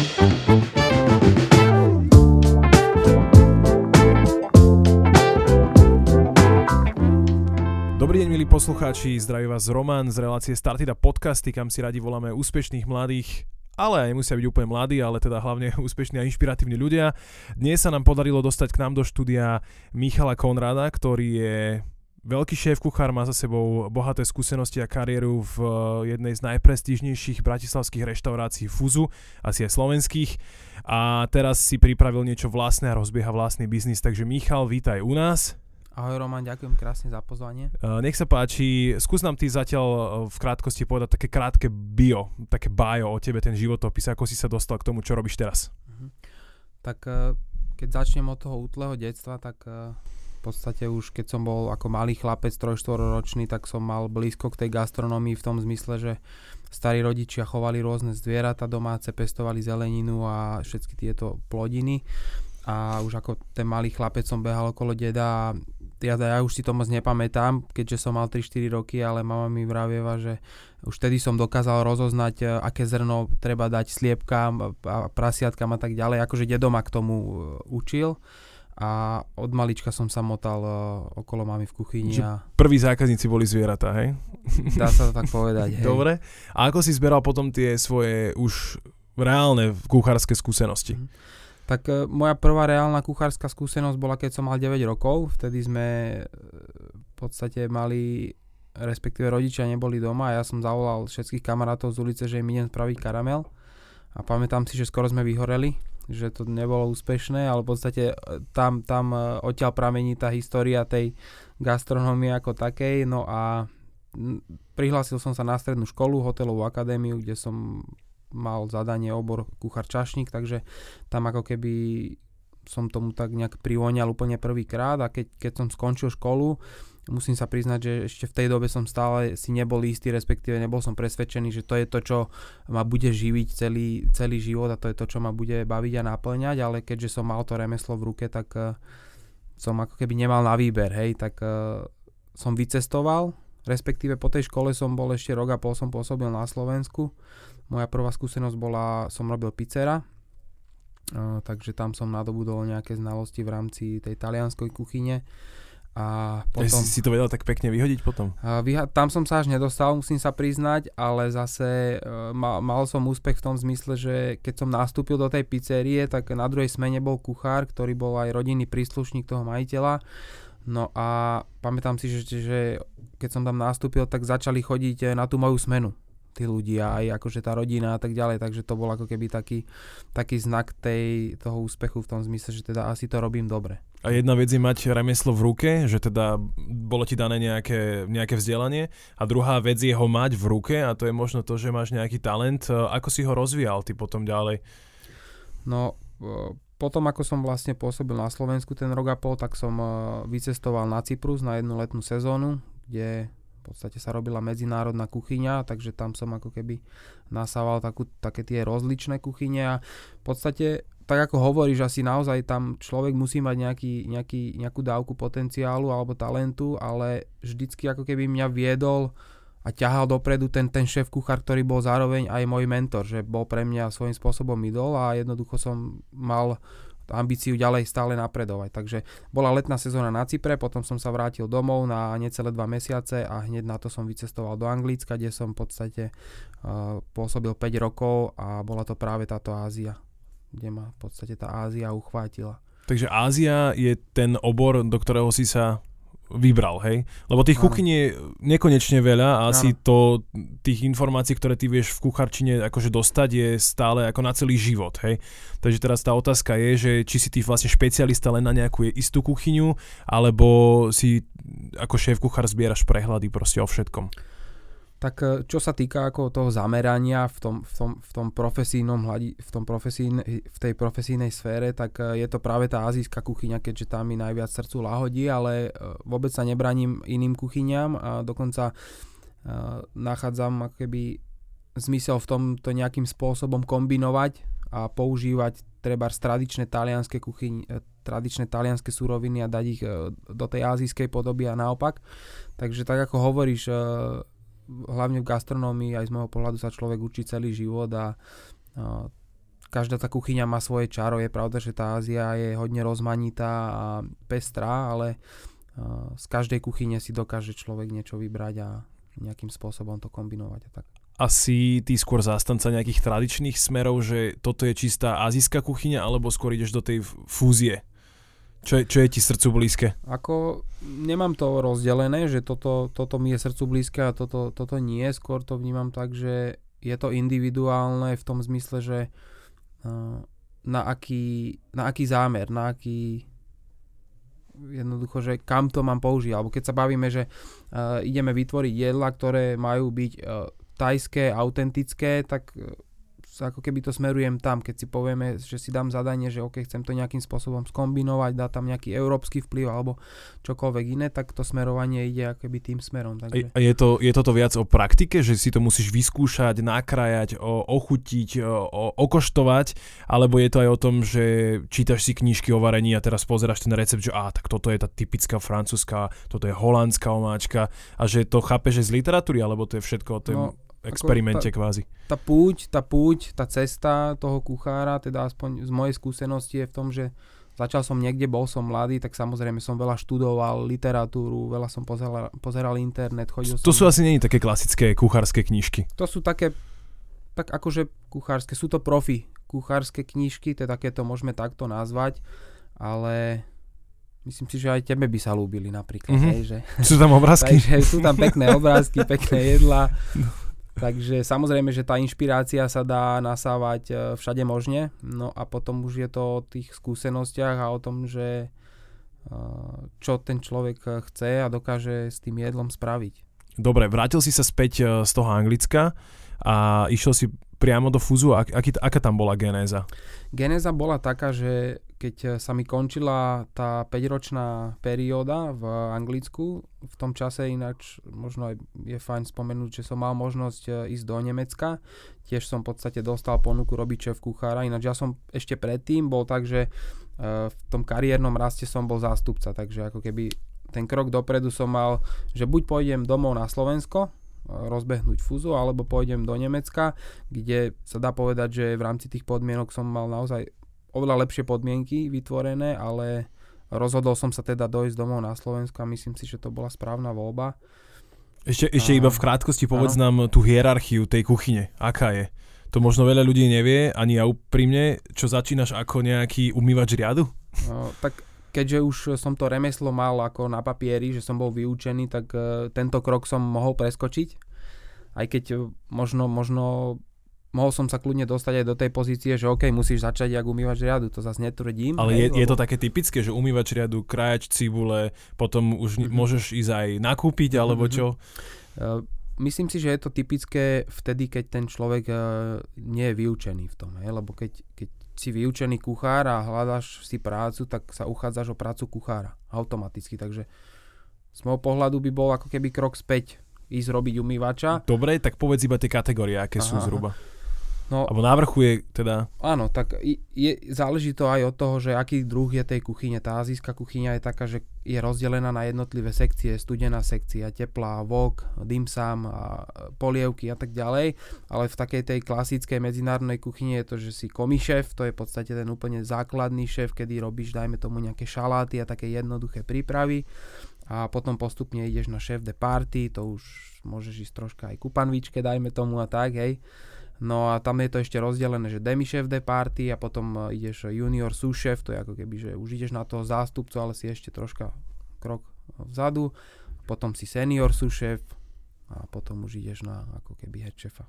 Dobrý deň, poslucháči, zdraví vás Roman z relácie Startida podcasty, kam si radi voláme úspešných mladých ale aj musia byť úplne mladí, ale teda hlavne úspešní a inšpiratívni ľudia. Dnes sa nám podarilo dostať k nám do štúdia Michala Konrada, ktorý je veľký šéf kuchár, má za sebou bohaté skúsenosti a kariéru v jednej z najprestížnejších bratislavských reštaurácií Fuzu, asi aj slovenských. A teraz si pripravil niečo vlastné a rozbieha vlastný biznis. Takže Michal, vítaj u nás. Ahoj Roman, ďakujem krásne za pozvanie. Uh, nech sa páči, skús nám ty zatiaľ uh, v krátkosti povedať také krátke bio, také bio o tebe, ten životopis, ako si sa dostal k tomu, čo robíš teraz. Uh-huh. Tak keď začnem od toho útleho detstva, tak v podstate už keď som bol ako malý chlapec, 3 ročný, tak som mal blízko k tej gastronomii v tom zmysle, že starí rodičia chovali rôzne zvieratá domáce, pestovali zeleninu a všetky tieto plodiny a už ako ten malý chlapec som behal okolo deda a ja, ja už si to moc nepamätám, keďže som mal 3-4 roky, ale mama mi vravieva, že už vtedy som dokázal rozoznať, e, aké zrno treba dať sliepkám a prasiatkám a tak ďalej. Akože dedo ma k tomu e, učil a od malička som sa motal uh, okolo mamy v kuchyni. A... Prví zákazníci boli zvieratá, hej? Dá sa to tak povedať, hej. Dobre. A ako si zberal potom tie svoje už reálne kuchárske skúsenosti? Mm-hmm. Tak e, moja prvá reálna kuchárska skúsenosť bola, keď som mal 9 rokov. Vtedy sme e, v podstate mali, respektíve rodičia neboli doma a ja som zavolal všetkých kamarátov z ulice, že im idem spraviť karamel. A pamätám si, že skoro sme vyhoreli, že to nebolo úspešné, ale v podstate e, tam, tam odtiaľ pramení tá história tej gastronómie ako takej. No a prihlásil som sa na strednú školu, hotelovú akadémiu, kde som mal zadanie obor kuchár čašník, takže tam ako keby som tomu tak nejak privoňal úplne prvýkrát a keď, keď som skončil školu, musím sa priznať, že ešte v tej dobe som stále si nebol istý, respektíve nebol som presvedčený, že to je to, čo ma bude živiť celý, celý život a to je to, čo ma bude baviť a naplňať, ale keďže som mal to remeslo v ruke, tak uh, som ako keby nemal na výber, hej, tak uh, som vycestoval, respektíve po tej škole som bol ešte rok a pol som pôsobil na Slovensku, moja prvá skúsenosť bola, som robil pizzera, uh, takže tam som nadobudol nejaké znalosti v rámci tej talianskej kuchyne. A potom... Si, si to vedel tak pekne vyhodiť potom? Uh, vyha- tam som sa až nedostal, musím sa priznať, ale zase uh, mal, mal som úspech v tom zmysle, že keď som nastúpil do tej pizzerie, tak na druhej smene bol kuchár, ktorý bol aj rodinný príslušník toho majiteľa. No a pamätám si, že, že keď som tam nastúpil, tak začali chodiť na tú moju smenu tí ľudia, aj akože tá rodina a tak ďalej, takže to bol ako keby taký, taký znak tej, toho úspechu v tom zmysle, že teda asi to robím dobre. A jedna vec je mať remeslo v ruke, že teda bolo ti dané nejaké, nejaké vzdelanie a druhá vec je ho mať v ruke a to je možno to, že máš nejaký talent. Ako si ho rozvíjal ty potom ďalej? No, potom ako som vlastne pôsobil na Slovensku ten rok a pol, tak som vycestoval na Cyprus na jednu letnú sezónu, kde v podstate sa robila medzinárodná kuchyňa, takže tam som ako keby nasával takú, také tie rozličné kuchyne a v podstate tak ako hovoríš, asi naozaj tam človek musí mať nejaký, nejaký, nejakú dávku potenciálu alebo talentu, ale vždycky ako keby mňa viedol a ťahal dopredu ten, ten šéf kuchár, ktorý bol zároveň aj môj mentor, že bol pre mňa svojím spôsobom idol a jednoducho som mal ambíciu ďalej stále napredovať. Takže bola letná sezóna na Cypre, potom som sa vrátil domov na necelé dva mesiace a hneď na to som vycestoval do Anglicka, kde som v podstate uh, pôsobil 5 rokov a bola to práve táto Ázia, kde ma v podstate tá Ázia uchvátila. Takže Ázia je ten obor, do ktorého si sa vybral, hej? Lebo tých kuchyň je nekonečne veľa a asi to, tých informácií, ktoré ty vieš v kucharčine akože dostať je stále ako na celý život, hej? Takže teraz tá otázka je, že či si ty vlastne špecialista len na nejakú istú kuchyňu, alebo si ako šéf kuchár zbieraš prehľady proste o všetkom. Tak e, čo sa týka ako toho zamerania v tom, v tom, v tom profesijnom hľadi, v, tom profesín, v tej profesijnej sfére, tak e, je to práve tá azijská kuchyňa, keďže tam mi najviac srdcu lahodí, ale e, vôbec sa nebraním iným kuchyňam a dokonca nachádzam akoby zmysel v tom to nejakým spôsobom kombinovať a používať treba tradičné talianské kuchyň, tradičné talianské suroviny a dať ich do tej azijskej podoby a naopak. Takže tak ako hovoríš, hlavne v gastronómii aj z môjho pohľadu sa človek učí celý život a, a každá tá kuchyňa má svoje čaro. Je pravda, že tá Ázia je hodne rozmanitá a pestrá, ale z každej kuchyne si dokáže človek niečo vybrať a nejakým spôsobom to kombinovať a tak. Asi ty skôr zastanca nejakých tradičných smerov, že toto je čistá azijská kuchyňa, alebo skôr ideš do tej fúzie? Čo je, čo je ti srdcu blízke? Ako nemám to rozdelené, že toto, toto mi je srdcu blízke a toto, toto nie. Skôr to vnímam tak, že je to individuálne v tom zmysle, že uh, na aký, na aký zámer, na aký jednoducho, že kam to mám použiť. Alebo keď sa bavíme, že uh, ideme vytvoriť jedla, ktoré majú byť uh, tajské, autentické, tak uh, ako keby to smerujem tam, keď si povieme, že si dám zadanie, že OK, chcem to nejakým spôsobom skombinovať, dá tam nejaký európsky vplyv alebo čokoľvek iné, tak to smerovanie ide ako keby tým smerom. Takže... A je, to, je toto viac o praktike, že si to musíš vyskúšať, nakrájať, o, ochutiť, o, okoštovať, alebo je to aj o tom, že čítaš si knižky o varení a teraz pozeráš ten recept, že á, tak toto je tá typická francúzska, toto je holandská omáčka a že to chápeš z literatúry, alebo to je všetko o tom no, experimente tá, kvázi. Tá púť, tá púť, tá cesta toho kuchára, teda aspoň z mojej skúsenosti je v tom, že začal som niekde, bol som mladý, tak samozrejme som veľa študoval literatúru, veľa som pozeral, pozeral internet, chodil To som... sú asi nie také klasické kuchárske knižky. To sú také, tak akože kuchárske, sú to profi kuchárske knižky, teda keď to môžeme takto nazvať, ale myslím si, že aj tebe by sa ľúbili napríklad. Mm-hmm. Hej, že... Sú tam obrázky? Takže sú tam pekné obrázky, pekné jedla. No. Takže samozrejme, že tá inšpirácia sa dá nasávať e, všade možne, no a potom už je to o tých skúsenostiach a o tom, že e, čo ten človek chce a dokáže s tým jedlom spraviť. Dobre, vrátil si sa späť e, z toho Anglicka a išiel si priamo do fúzu. Ak, aký, aká tam bola genéza? Genéza bola taká, že keď eh, sa mi končila tá 5-ročná perióda v Anglicku, v tom čase ináč možno aj je fajn spomenúť, že som mal možnosť eh, ísť do Nemecka. Tiež som v podstate dostal ponuku robiť šéf kuchára, ináč ja som ešte predtým bol tak, že eh, v tom kariérnom raste som bol zástupca, takže ako keby ten krok dopredu som mal, že buď pôjdem domov na Slovensko, rozbehnúť fúzu, alebo pôjdem do Nemecka, kde sa dá povedať, že v rámci tých podmienok som mal naozaj oveľa lepšie podmienky vytvorené, ale rozhodol som sa teda dojsť domov na Slovensku a myslím si, že to bola správna voľba. Ešte, ešte a... iba v krátkosti povedz ano. nám tú hierarchiu tej kuchyne. Aká je? To možno veľa ľudí nevie, ani ja úprimne, čo začínaš ako nejaký umývač riadu? No, tak keďže už som to remeslo mal ako na papieri, že som bol vyučený, tak uh, tento krok som mohol preskočiť. Aj keď uh, možno, možno mohol som sa kľudne dostať aj do tej pozície, že OK, musíš začať jak umývač riadu, to zase netvrdím. Ale hej, je, lebo... je to také typické, že umývač riadu, krájač cibule, potom už mm-hmm. môžeš ísť aj nakúpiť, alebo mhm. čo? Uh, myslím si, že je to typické vtedy, keď ten človek uh, nie je vyučený v tom, hej? lebo keď, keď si vyučený kuchár a hľadáš si prácu, tak sa uchádzaš o prácu kuchára automaticky, takže z môjho pohľadu by bol ako keby krok späť ísť robiť umývača. Dobre, tak povedz iba tie kategórie, aké aha, sú zhruba. Aha. No, Alebo na vrchu je teda... Áno, tak je, záleží to aj od toho, že aký druh je tej kuchyne. Tá azijská kuchyňa je taká, že je rozdelená na jednotlivé sekcie, studená sekcia, teplá, vok, dimsum, a polievky a tak ďalej. Ale v takej tej klasickej medzinárodnej kuchyni je to, že si komišef, to je v podstate ten úplne základný šéf, kedy robíš, dajme tomu nejaké šaláty a také jednoduché prípravy a potom postupne ideš na šéf de party, to už môžeš ísť troška aj ku panvičke, dajme tomu a tak, hej. No a tam je to ešte rozdelené, že demi chef de party a potom e, ideš junior sous chef, to je ako keby, že už ideš na toho zástupcu, ale si ešte troška krok vzadu, potom si senior sous chef a potom už ideš na ako keby head chefa.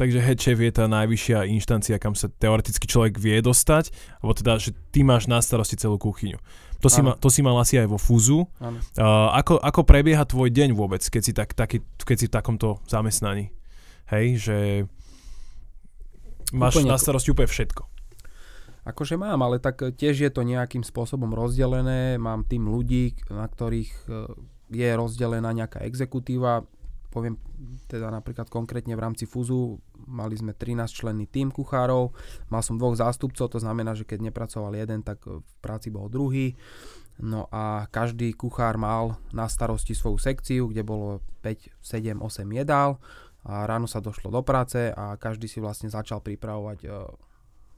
Takže head chef je tá najvyššia inštancia, kam sa teoreticky človek vie dostať, alebo teda, že ty máš na starosti celú kuchyňu. To, si, ma, to si mal asi aj vo fúzu. Uh, ako, ako prebieha tvoj deň vôbec, keď si, tak, taký, keď si v takomto zamestnaní? Hej, že Máš úplne, na starosti úplne všetko. Akože mám, ale tak tiež je to nejakým spôsobom rozdelené. Mám tým ľudí, na ktorých e, je rozdelená nejaká exekutíva. Poviem teda napríklad konkrétne v rámci Fúzu mali sme 13 členný tým kuchárov, mal som dvoch zástupcov, to znamená, že keď nepracoval jeden, tak v práci bol druhý. No a každý kuchár mal na starosti svoju sekciu, kde bolo 5, 7, 8 jedál a ráno sa došlo do práce a každý si vlastne začal pripravovať uh,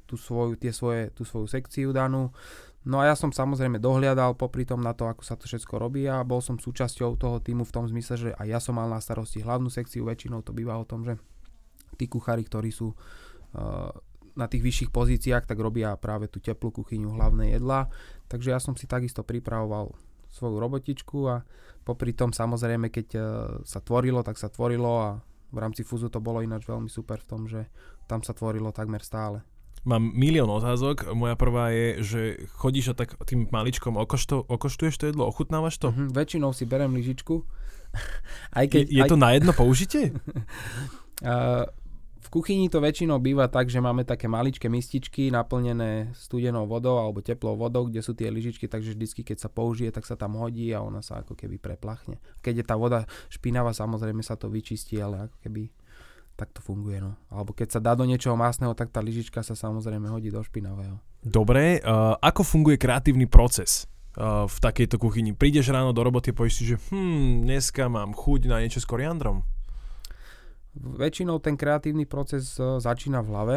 tú svoju, tie svoje, tú svoju sekciu danú. No a ja som samozrejme dohliadal popri tom na to, ako sa to všetko robí a bol som súčasťou toho týmu v tom zmysle, že aj ja som mal na starosti hlavnú sekciu, väčšinou to býva o tom, že tí kuchári, ktorí sú uh, na tých vyšších pozíciách, tak robia práve tú teplú kuchyňu, hlavné jedlá. Takže ja som si takisto pripravoval svoju robotičku a popri tom samozrejme, keď uh, sa tvorilo, tak sa tvorilo a v rámci fúzu to bolo ináč veľmi super v tom, že tam sa tvorilo takmer stále. Mám milión otázok. Moja prvá je, že chodíš a tak tým maličkom okošto, okoštuješ to jedlo, ochutnávaš to? Mm-hmm, väčšinou si berem lyžičku. aj keď, je, je aj... to na jedno použitie? uh, kuchyni to väčšinou býva tak, že máme také maličké mističky naplnené studenou vodou alebo teplou vodou, kde sú tie lyžičky, takže vždycky, keď sa použije, tak sa tam hodí a ona sa ako keby preplachne. Keď je tá voda špinavá, samozrejme sa to vyčistí, ale ako keby tak to funguje. No. Alebo keď sa dá do niečoho masného, tak tá lyžička sa samozrejme hodí do špinavého. Dobre, uh, ako funguje kreatívny proces uh, v takejto kuchyni? Prídeš ráno do roboty a povieš si, že hm, dneska mám chuť na niečo s koriandrom. Väčšinou ten kreatívny proces uh, začína v hlave,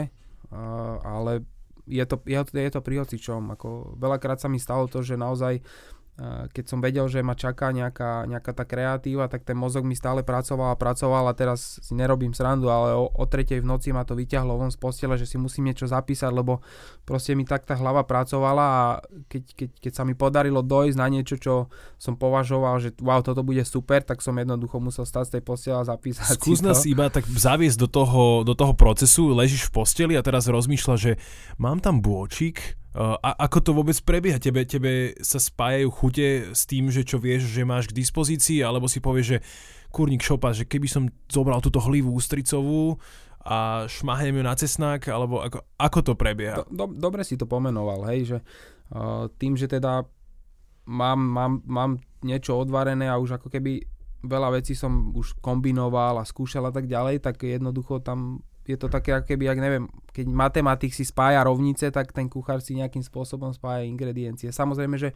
uh, ale je to, je, to pri hocičom. Ako veľakrát sa mi stalo to, že naozaj keď som vedel, že ma čaká nejaká, nejaká tá kreatíva, tak ten mozog mi stále pracoval a pracoval a teraz si nerobím srandu, ale o, o tretej v noci ma to vyťahlo von z postele, že si musím niečo zapísať, lebo proste mi tak tá hlava pracovala a keď, keď, keď sa mi podarilo dojsť na niečo, čo som považoval, že wow, toto bude super, tak som jednoducho musel stať z tej postele a zapísať Skús nás iba tak zaviesť do toho, do toho procesu, ležíš v posteli a teraz rozmýšľa, že mám tam bôčik, a ako to vôbec prebieha? Tebe, tebe sa spájajú chute s tým, že čo vieš, že máš k dispozícii, alebo si povieš, že kurník šopa, že keby som zobral túto hlivú ústricovú a šmahnem ju na cesnák, alebo ako, ako to prebieha? Do, do, dobre si to pomenoval, hej, že uh, tým, že teda mám, mám, mám niečo odvarené a už ako keby veľa vecí som už kombinoval a skúšal a tak ďalej, tak jednoducho tam je to také, ako keby, ak neviem, keď matematik si spája rovnice, tak ten kuchár si nejakým spôsobom spája ingrediencie. Samozrejme, že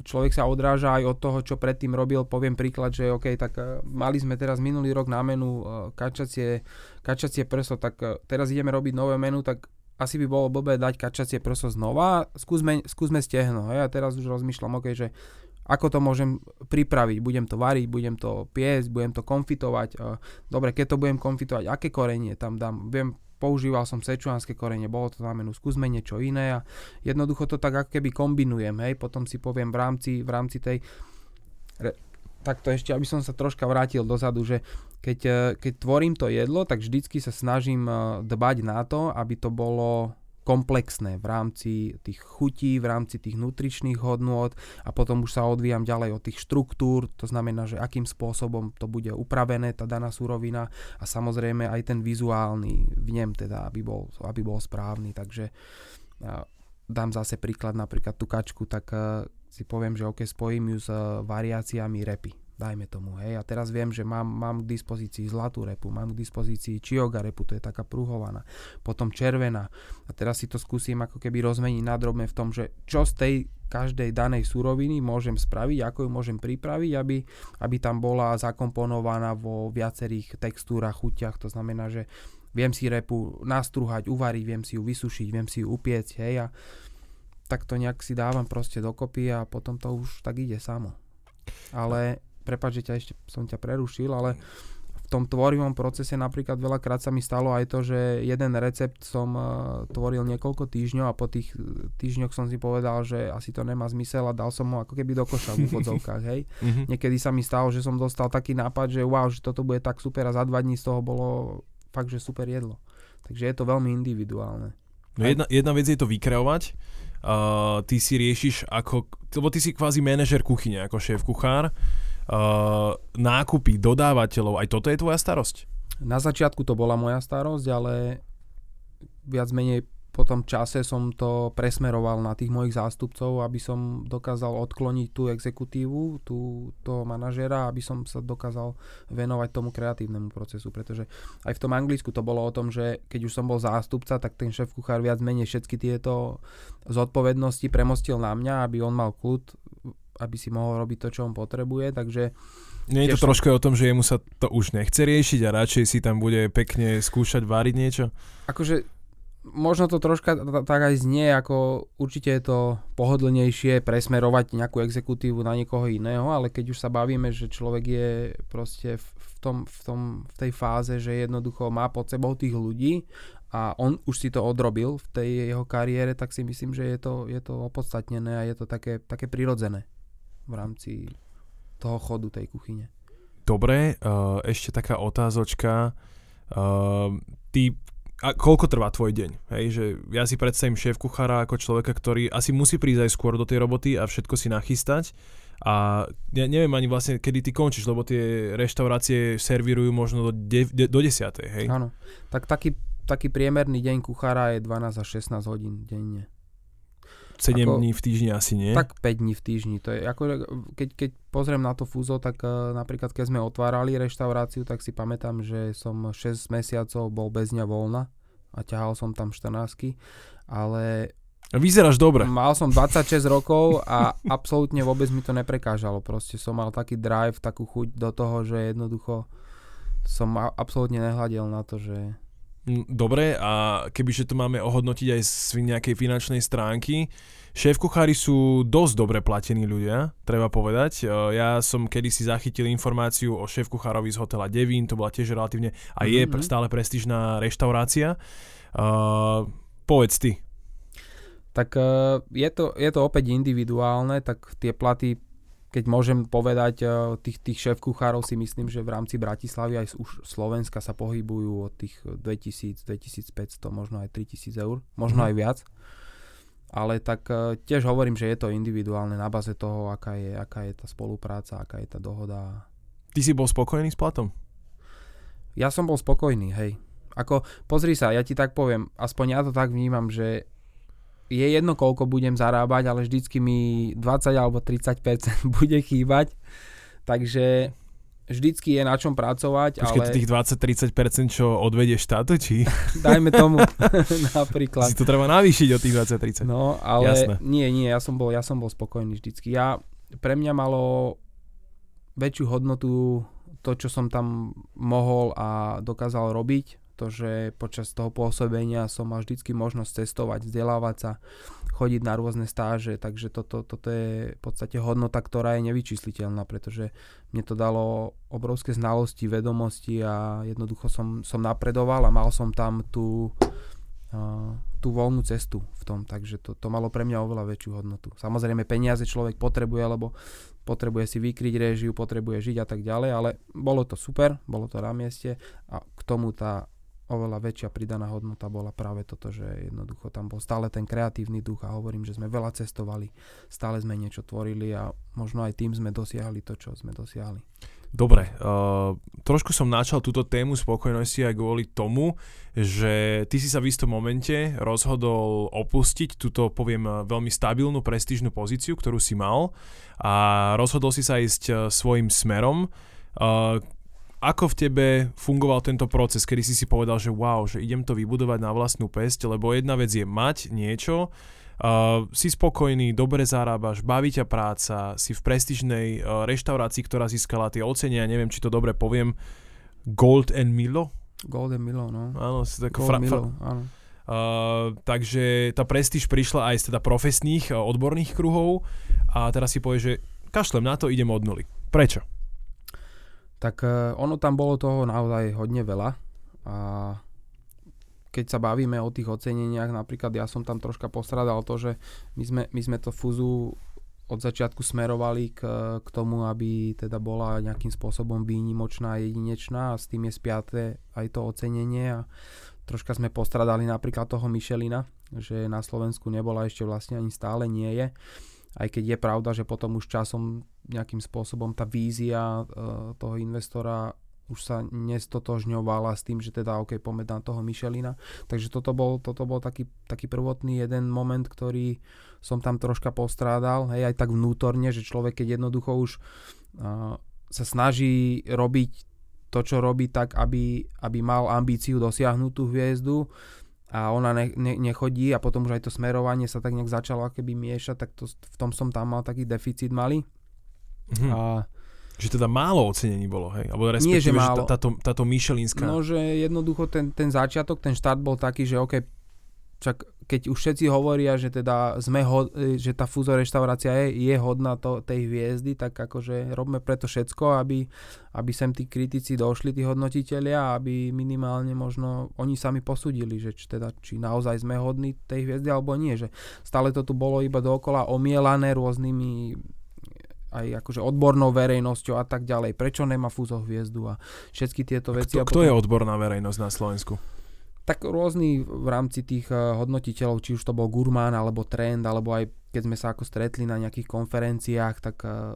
človek sa odráža aj od toho, čo predtým robil. Poviem príklad, že OK, tak uh, mali sme teraz minulý rok na menu uh, kačacie, kačacie prso, tak uh, teraz ideme robiť nové menu, tak asi by bolo blbé dať kačacie prso znova, skúsme, skúsme stehno. Hej? A teraz už rozmýšľam, OK, že ako to môžem pripraviť? Budem to variť, budem to piesť, budem to konfitovať. Dobre, keď to budem konfitovať, aké korenie tam dám? Viem, používal som sečuánske korenie, bolo to na menu, skúsme niečo iné a jednoducho to tak ako keby kombinujem, hej, potom si poviem v rámci, v rámci tej re, takto ešte, aby som sa troška vrátil dozadu, že keď, e, keď tvorím to jedlo, tak vždycky sa snažím e, dbať na to, aby to bolo komplexné v rámci tých chutí, v rámci tých nutričných hodnôt a potom už sa odvíjam ďalej od tých štruktúr, to znamená, že akým spôsobom to bude upravené, tá daná surovina a samozrejme aj ten vizuálny vnem teda, aby bol, aby bol správny, takže dám zase príklad napríklad tú kačku, tak uh, si poviem, že ok, spojím ju s uh, variáciami repy dajme tomu, hej. A teraz viem, že mám, mám k dispozícii zlatú repu, mám k dispozícii čioga repu, to je taká pruhovaná, potom červená. A teraz si to skúsim ako keby rozmeniť nadrobne v tom, že čo z tej každej danej suroviny môžem spraviť, ako ju môžem pripraviť, aby, aby tam bola zakomponovaná vo viacerých textúrach, chuťach, to znamená, že viem si repu nastruhať, uvariť, viem si ju vysušiť, viem si ju upiecť, hej, a tak to nejak si dávam proste dokopy a potom to už tak ide samo. Ale prepáč, že ťa ešte som ťa prerušil, ale v tom tvorivom procese napríklad veľakrát sa mi stalo aj to, že jeden recept som uh, tvoril niekoľko týždňov a po tých týždňoch som si povedal, že asi to nemá zmysel a dal som ho ako keby do koša v úvodzovkách, hej. Mm-hmm. Niekedy sa mi stalo, že som dostal taký nápad, že wow, že toto bude tak super a za dva dní z toho bolo fakt, že super jedlo. Takže je to veľmi individuálne. No jedna, jedna vec je to vykreovať, uh, ty si riešiš ako, lebo ty si kvázi manažer kuchyne, ako šéf kuchár, nákupy, dodávateľov, aj toto je tvoja starosť? Na začiatku to bola moja starosť, ale viac menej po tom čase som to presmeroval na tých mojich zástupcov, aby som dokázal odkloniť tú exekutívu, tú, toho manažera, aby som sa dokázal venovať tomu kreatívnemu procesu, pretože aj v tom Anglicku to bolo o tom, že keď už som bol zástupca, tak ten šéf kuchár viac menej všetky tieto zodpovednosti premostil na mňa, aby on mal kľud aby si mohol robiť to, čo on potrebuje, takže... Nie je to trošku o tom, že jemu sa to už nechce riešiť a radšej si tam bude pekne skúšať váriť niečo? Akože možno to troška tak aj znie, ako určite je to pohodlnejšie presmerovať nejakú exekutívu na niekoho iného, ale keď už sa bavíme, že človek je proste v, tom, v, tom, v tej fáze, že jednoducho má pod sebou tých ľudí a on už si to odrobil v tej jeho kariére, tak si myslím, že je to, je to opodstatnené a je to také, také prirodzené v rámci toho chodu tej kuchyne. Dobre, uh, ešte taká otázočka. Uh, ty a koľko trvá tvoj deň? Hej, že ja si predstavím šéf kuchára ako človeka, ktorý asi musí prísť aj skôr do tej roboty a všetko si nachystať. A ja neviem ani vlastne, kedy ty končíš, lebo tie reštaurácie servírujú možno do, de, de, do 10. Hej? Áno. Tak taký, taký priemerný deň kuchára je 12 až 16 hodín denne. 7 ako, dní v týždni asi nie? Tak 5 dní v týždni. To je, ako, keď, keď pozriem na to fúzo, tak uh, napríklad keď sme otvárali reštauráciu, tak si pamätám, že som 6 mesiacov bol bez dňa voľna a ťahal som tam 14 ale Vyzeráš dobre. Mal som 26 rokov a absolútne vôbec mi to neprekážalo. Proste som mal taký drive, takú chuť do toho, že jednoducho som absolútne nehľadil na to, že Dobre, a kebyže to máme ohodnotiť aj z nejakej finančnej stránky, šéf kuchári sú dosť dobre platení ľudia, treba povedať. E, ja som kedysi zachytil informáciu o šéf kuchárovi z hotela Devín, to bola tiež relatívne a je mm-hmm. stále prestížná reštaurácia. Uh, povedz ty. Tak uh, je, to, je to opäť individuálne, tak tie platy keď môžem povedať, eh, tých, tých šéf kuchárov si myslím, že v rámci Bratislavy aj už Slovenska sa pohybujú od tých 2000, 2500, možno aj 3000 eur, možno mm. aj viac. Ale tak eh, tiež hovorím, že je to individuálne na baze toho, aká je, aká je tá spolupráca, aká je tá dohoda. Ty si bol spokojný s platom? Ja som bol spokojný, hej. Ako, pozri sa, ja ti tak poviem, aspoň ja to tak vnímam, že je jedno, koľko budem zarábať, ale vždycky mi 20 alebo 30% bude chýbať. Takže vždycky je na čom pracovať. Počkej, ale... tých 20-30% čo odvedieš štátu, či? Dajme tomu napríklad. Si to treba navýšiť o tých 20-30. No, ale Jasné. nie, nie, ja som, bol, ja som bol spokojný vždycky. Ja, pre mňa malo väčšiu hodnotu to, čo som tam mohol a dokázal robiť to, že počas toho pôsobenia som mal vždycky možnosť cestovať, vzdelávať sa, chodiť na rôzne stáže, takže toto, toto je v podstate hodnota, ktorá je nevyčísliteľná, pretože mne to dalo obrovské znalosti, vedomosti a jednoducho som, som napredoval a mal som tam tú, tú voľnú cestu v tom, takže to, to malo pre mňa oveľa väčšiu hodnotu. Samozrejme peniaze človek potrebuje, lebo potrebuje si vykryť režiu, potrebuje žiť a tak ďalej, ale bolo to super, bolo to na mieste a k tomu tá oveľa väčšia pridaná hodnota bola práve toto, že jednoducho tam bol stále ten kreatívny duch a hovorím, že sme veľa cestovali, stále sme niečo tvorili a možno aj tým sme dosiahli to, čo sme dosiahli. Dobre, uh, trošku som načal túto tému spokojnosti aj kvôli tomu, že ty si sa v istom momente rozhodol opustiť túto, poviem, veľmi stabilnú, prestížnú pozíciu, ktorú si mal a rozhodol si sa ísť uh, svojim smerom, uh, ako v tebe fungoval tento proces, kedy si si povedal, že wow, že idem to vybudovať na vlastnú pesť, lebo jedna vec je mať niečo, Uh, si spokojný, dobre zarábaš, baví ťa práca, si v prestižnej uh, reštaurácii, ktorá získala tie ocenia, neviem, či to dobre poviem, Gold and Milo? Gold and Milo, no. Áno, si tak fra- Milo, áno. Uh, takže tá prestíž prišla aj z teda profesných, uh, odborných kruhov a teraz si povie, že kašlem na to, idem od nuly. Prečo? Tak e, ono tam bolo toho naozaj hodne veľa a keď sa bavíme o tých oceneniach, napríklad ja som tam troška postradal to, že my sme, my sme to fúzu od začiatku smerovali k, k tomu, aby teda bola nejakým spôsobom výnimočná jedinečná a s tým je spiaté aj to ocenenie a troška sme postradali napríklad toho Michelina, že na Slovensku nebola ešte vlastne ani stále nie je aj keď je pravda, že potom už časom nejakým spôsobom tá vízia e, toho investora už sa nestotožňovala s tým, že teda OK, poďme na toho Michelina. Takže toto bol, toto bol taký, taký prvotný jeden moment, ktorý som tam troška postrádal, hej, aj tak vnútorne, že človek, keď jednoducho už uh, sa snaží robiť to, čo robí tak, aby, aby mal ambíciu dosiahnuť tú hviezdu, a ona ne, ne, nechodí a potom už aj to smerovanie sa tak nejak začalo keby miešať, tak to, v tom som tam mal taký deficit malý. Mhm. A, že teda málo ocenení bolo, hej? Alebo Nie, že málo. Že táto, táto Michelinská... No, že jednoducho ten, ten začiatok, ten štart bol taký, že OK, čak keď už všetci hovoria, že teda sme ho, že tá fúzo reštaurácia je, je hodná to, tej hviezdy, tak akože robme preto všetko, aby, aby sem tí kritici došli, tí hodnotitelia, aby minimálne možno oni sami posudili, že či, teda, či naozaj sme hodní tej hviezdy alebo nie, že stále to tu bolo iba dookola omielané rôznymi aj akože odbornou verejnosťou a tak ďalej. Prečo nemá fúzo hviezdu a všetky tieto veci. Kto, a potom... kto je odborná verejnosť na Slovensku? Tak rôzny v rámci tých eh, hodnotiteľov, či už to bol Gurmán alebo Trend, alebo aj keď sme sa ako stretli na nejakých konferenciách, tak eh,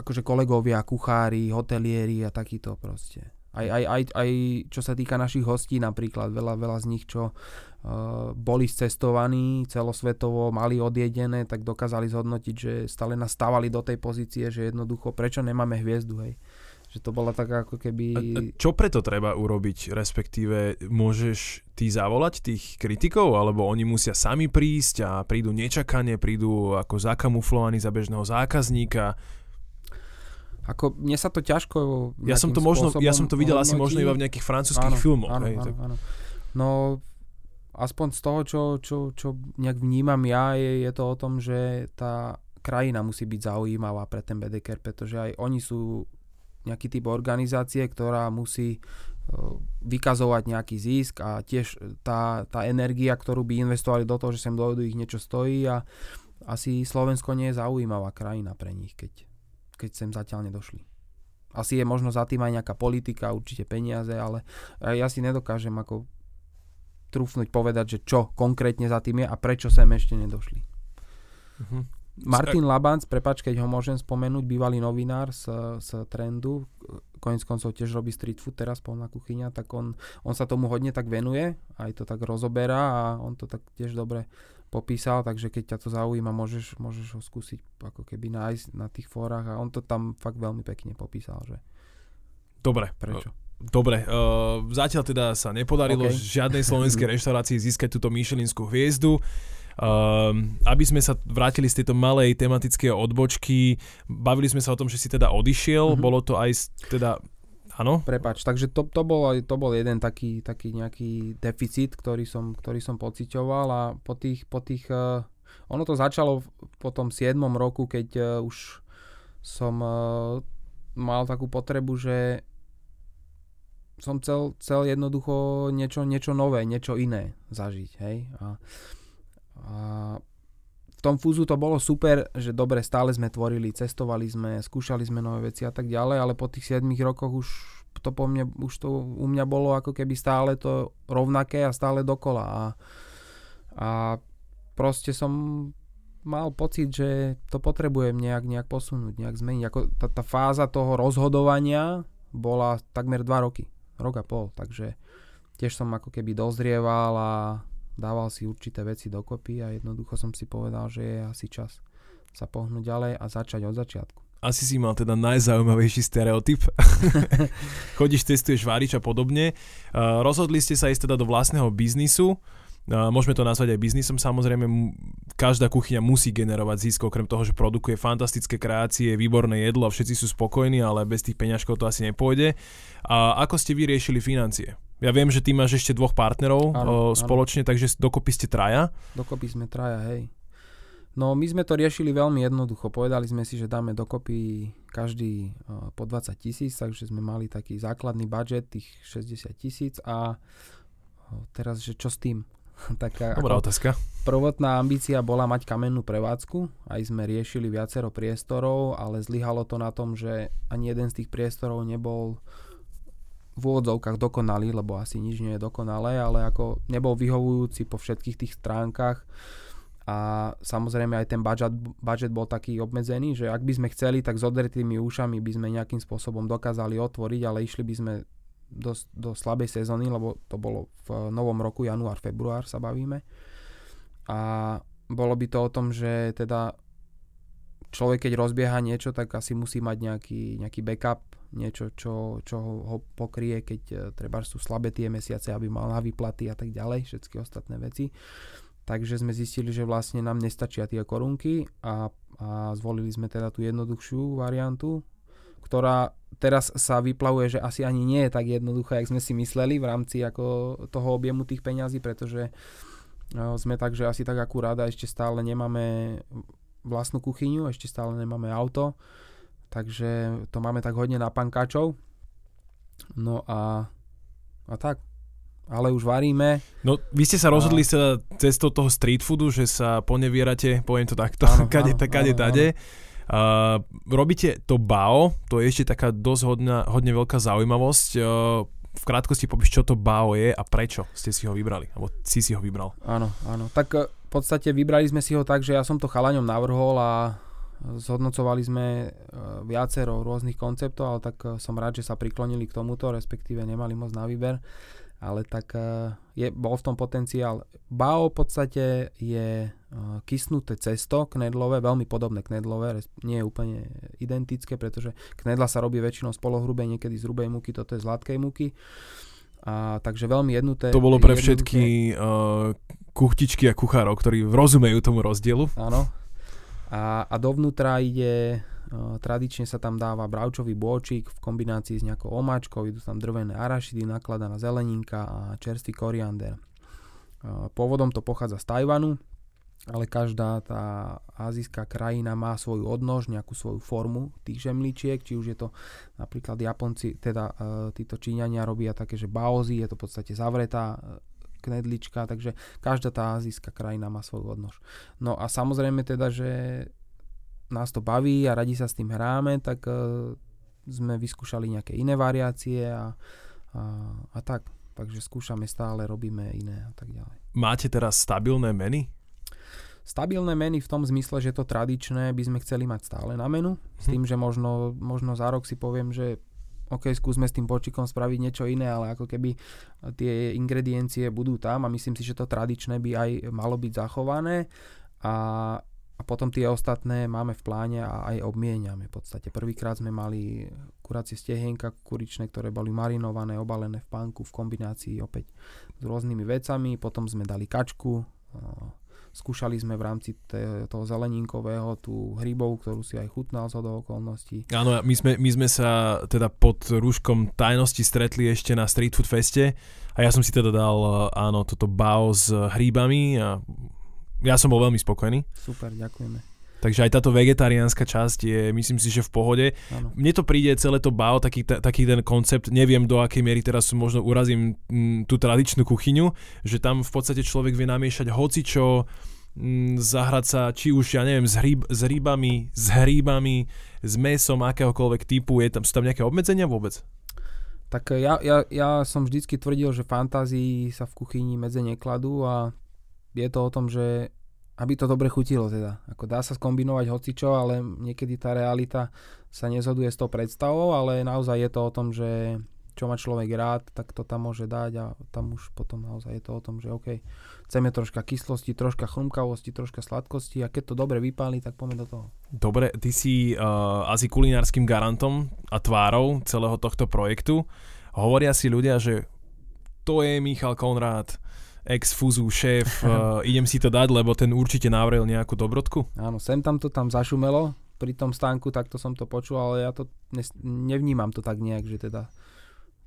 akože kolegovia, kuchári, hotelieri a takýto proste. Aj, aj, aj, aj čo sa týka našich hostí napríklad, veľa, veľa z nich, čo uh, boli cestovaní celosvetovo, mali odjedené, tak dokázali zhodnotiť, že stále nastávali do tej pozície, že jednoducho prečo nemáme hviezdu, hej. Že to bola taká ako keby... A, a čo preto treba urobiť, respektíve môžeš ty zavolať tých kritikov, alebo oni musia sami prísť a prídu nečakane, prídu ako zakamuflovaní za bežného zákazníka. Ako, mne sa to ťažko ja som to možno, Ja som to videl hodnotí. asi možno iba v nejakých francúzských áno, filmoch. Áno, hej, áno, tak... áno. No, aspoň z toho, čo, čo, čo nejak vnímam ja, je, je to o tom, že tá krajina musí byť zaujímavá pre ten BDKR, pretože aj oni sú nejaký typ organizácie, ktorá musí e, vykazovať nejaký zisk a tiež tá, tá energia, ktorú by investovali do toho, že sem dojdu, ich niečo stojí a asi Slovensko nie je zaujímavá krajina pre nich, keď, keď sem zatiaľ nedošli. Asi je možno za tým aj nejaká politika, určite peniaze, ale ja si nedokážem ako trúfnuť povedať, že čo konkrétne za tým je a prečo sem ešte nedošli. Uh-huh. Martin Labanc, prepač, keď ho môžem spomenúť, bývalý novinár z, z Trendu, koniec koncov tiež robí street food teraz, polná kuchyňa, tak on, on sa tomu hodne tak venuje, aj to tak rozoberá a on to tak tiež dobre popísal, takže keď ťa to zaujíma, môžeš, môžeš ho skúsiť ako keby nájsť na tých fórach a on to tam fakt veľmi pekne popísal, že Dobre. Prečo? Dobre, uh, zatiaľ teda sa nepodarilo okay. žiadnej slovenskej reštaurácii získať túto Michelinskú hviezdu. Um, aby sme sa vrátili z tejto malej tematickej odbočky, bavili sme sa o tom, že si teda odišiel, mm-hmm. bolo to aj teda Áno? Prepač, takže to, to, bol, to bol jeden taký, taký nejaký deficit, ktorý som, ktorý som pocitoval a po tých, po tých uh, ono to začalo po tom 7. roku, keď uh, už som uh, mal takú potrebu, že som chcel, chcel jednoducho niečo, niečo nové, niečo iné zažiť, hej. A a v tom fúzu to bolo super, že dobre, stále sme tvorili, cestovali sme, skúšali sme nové veci a tak ďalej, ale po tých 7 rokoch už to po mne, už to u mňa bolo ako keby stále to rovnaké a stále dokola a, a proste som mal pocit, že to potrebujem nejak, nejak posunúť, nejak zmeniť. Ako tá, tá fáza toho rozhodovania bola takmer 2 roky, rok a pol, takže tiež som ako keby dozrieval a dával si určité veci dokopy a jednoducho som si povedal, že je asi čas sa pohnúť ďalej a začať od začiatku. Asi si mal teda najzaujímavejší stereotyp. Chodíš, testuješ, várič a podobne. Uh, rozhodli ste sa ísť teda do vlastného biznisu. Uh, môžeme to nazvať aj biznisom. Samozrejme, každá kuchyňa musí generovať zisk, okrem toho, že produkuje fantastické kreácie, výborné jedlo a všetci sú spokojní, ale bez tých peňažkov to asi nepôjde. A ako ste vyriešili financie? Ja viem, že ty máš ešte dvoch partnerov áno, o, spoločne, áno. takže dokopy ste traja. Dokopy sme traja, hej. No my sme to riešili veľmi jednoducho. Povedali sme si, že dáme dokopy každý uh, po 20 tisíc, takže sme mali taký základný budget tých 60 tisíc a uh, teraz, že čo s tým? Taká Dobrá otázka. Prvotná ambícia bola mať kamennú prevádzku. Aj sme riešili viacero priestorov, ale zlyhalo to na tom, že ani jeden z tých priestorov nebol v úvodzovkách dokonalý, lebo asi nič nie je dokonalé, ale ako nebol vyhovujúci po všetkých tých stránkach a samozrejme aj ten budget, budget bol taký obmedzený, že ak by sme chceli, tak s odretými ušami by sme nejakým spôsobom dokázali otvoriť, ale išli by sme do, do slabej sezóny, lebo to bolo v novom roku, január, február sa bavíme. A bolo by to o tom, že teda človek keď rozbieha niečo, tak asi musí mať nejaký, nejaký backup, niečo, čo, čo ho pokrie, keď uh, treba sú slabé tie mesiace, aby mal na výplaty a tak ďalej, všetky ostatné veci. Takže sme zistili, že vlastne nám nestačia tie korunky a, a zvolili sme teda tú jednoduchšiu variantu, ktorá teraz sa vyplavuje, že asi ani nie je tak jednoduchá, jak sme si mysleli v rámci ako toho objemu tých peňazí, pretože sme tak, že asi tak akurát a ešte stále nemáme vlastnú kuchyňu, ešte stále nemáme auto, takže to máme tak hodne na pankáčov. No a, a tak, ale už varíme. No, vy ste sa rozhodli a... sa cestou toho street foodu, že sa ponevierate, poviem to takto, áno, kade, áno, kade, áno, tade. Uh, robíte to BAO, to je ešte taká dosť hodná, hodne veľká zaujímavosť. Uh, v krátkosti popíš, čo to BAO je a prečo ste si ho vybrali, alebo si si ho vybral. Áno, áno. Tak e, v podstate vybrali sme si ho tak, že ja som to chalaňom navrhol a zhodnocovali sme e, viacero rôznych konceptov, ale tak e, som rád, že sa priklonili k tomuto, respektíve nemali moc na výber ale tak eh, je, bol v tom potenciál. Bao v podstate je kysnuté cesto knedlové, veľmi podobné knedlové, nie je úplne identické, pretože knedla sa robí väčšinou z polohrubej, niekedy z hrubej múky, toto je z hladkej. A, takže veľmi jednuté. To bolo pre jednoduché. všetky uh, kuchtičky a kuchárov, ktorí rozumejú tomu rozdielu. Áno. A, a dovnútra ide Tradične sa tam dáva bravčový bôčik v kombinácii s nejakou omáčkou, idú tam drvené arašidy, nakladaná zeleninka a čerstvý koriander. Pôvodom to pochádza z Tajvanu, ale každá tá azijská krajina má svoju odnož, nejakú svoju formu tých žemličiek, či už je to napríklad Japonci, teda títo Číňania robia také, že baozy, je to v podstate zavretá knedlička, takže každá tá azijská krajina má svoju odnož. No a samozrejme teda, že nás to baví a radi sa s tým hráme, tak uh, sme vyskúšali nejaké iné variácie a, a, a tak. Takže skúšame stále, robíme iné a tak ďalej. Máte teraz stabilné meny? Stabilné meny v tom zmysle, že to tradičné by sme chceli mať stále na menu. S hm. tým, že možno, možno za rok si poviem, že OK, skúsme s tým počikom spraviť niečo iné, ale ako keby tie ingrediencie budú tam a myslím si, že to tradičné by aj malo byť zachované a a potom tie ostatné máme v pláne a aj obmieniame v podstate. Prvýkrát sme mali kuracie stehenka kuričné, ktoré boli marinované, obalené v pánku v kombinácii opäť s rôznymi vecami. Potom sme dali kačku, skúšali sme v rámci toho zeleninkového tú hrybov, ktorú si aj chutnal z do okolností. Áno, my sme, my sme sa teda pod rúškom tajnosti stretli ešte na Street Food Feste a ja som si teda dal áno, toto bao s hríbami a ja som bol veľmi spokojný. Super, ďakujeme. Takže aj táto vegetariánska časť je, myslím si, že v pohode. Ano. Mne to príde celé to bao, taký, taký ten koncept, neviem do akej miery teraz možno urazím m, tú tradičnú kuchyňu, že tam v podstate človek vie namiešať hocičo, m, zahrať sa, či už, ja neviem, s, hríb, s rybami, s hríbami, s mesom akéhokoľvek typu, je tam, sú tam nejaké obmedzenia vôbec? Tak ja, ja, ja som vždycky tvrdil, že fantázii sa v kuchyni medze nekladú a je to o tom, že aby to dobre chutilo teda. Ako dá sa skombinovať hocičo, ale niekedy tá realita sa nezhoduje s tou predstavou, ale naozaj je to o tom, že čo má človek rád, tak to tam môže dať a tam už potom naozaj je to o tom, že OK, chceme troška kyslosti, troška chrumkavosti, troška sladkosti a keď to dobre vypáli, tak poďme do toho. Dobre, ty si uh, asi kulinárskym garantom a tvárou celého tohto projektu. Hovoria si ľudia, že to je Michal Konrád, ex-fúzu šéf, uh, idem si to dať, lebo ten určite navrel nejakú dobrodku? Áno, sem tam to tam zašumelo, pri tom stánku takto som to počul, ale ja to nevnímam to tak nejak, že teda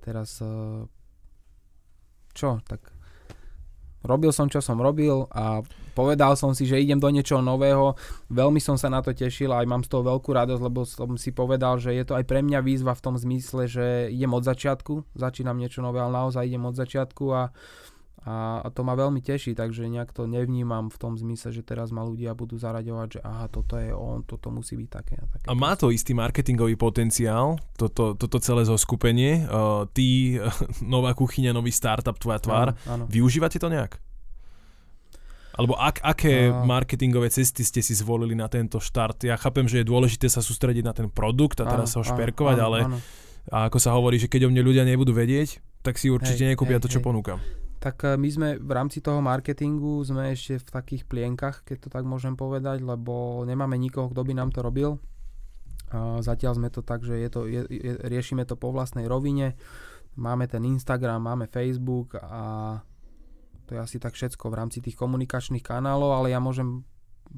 teraz uh, čo, tak robil som, čo som robil a povedal som si, že idem do niečoho nového. Veľmi som sa na to tešil a aj mám z toho veľkú radosť, lebo som si povedal, že je to aj pre mňa výzva v tom zmysle, že idem od začiatku, začínam niečo nové, ale naozaj idem od začiatku a a, a to ma veľmi teší, takže nejak to nevnímam v tom zmysle, že teraz ma ľudia budú zaraďovať, že aha, toto je on, toto musí byť také a také. A má to istý marketingový potenciál, toto, toto celé zoskupenie. Uh, ty, nová kuchyňa, nový startup, tvoja tvár. Áno, áno. Využívate to nejak? Alebo ak, aké uh, marketingové cesty ste si zvolili na tento štart? Ja chápem, že je dôležité sa sústrediť na ten produkt a teraz áno, sa ho šperkovať, áno, ale áno. A ako sa hovorí, že keď o mne ľudia nebudú vedieť, tak si určite hej, nekúpia hej, to, čo hej. ponúkam tak eh, my sme v rámci toho marketingu sme ešte v takých plienkach, keď to tak môžem povedať, lebo nemáme nikoho, kto by nám to robil. Zatiaľ sme to tak, že je to, je, je, riešime to po vlastnej rovine. Máme ten Instagram, máme Facebook a to je asi tak všetko v rámci tých komunikačných kanálov, ale ja môžem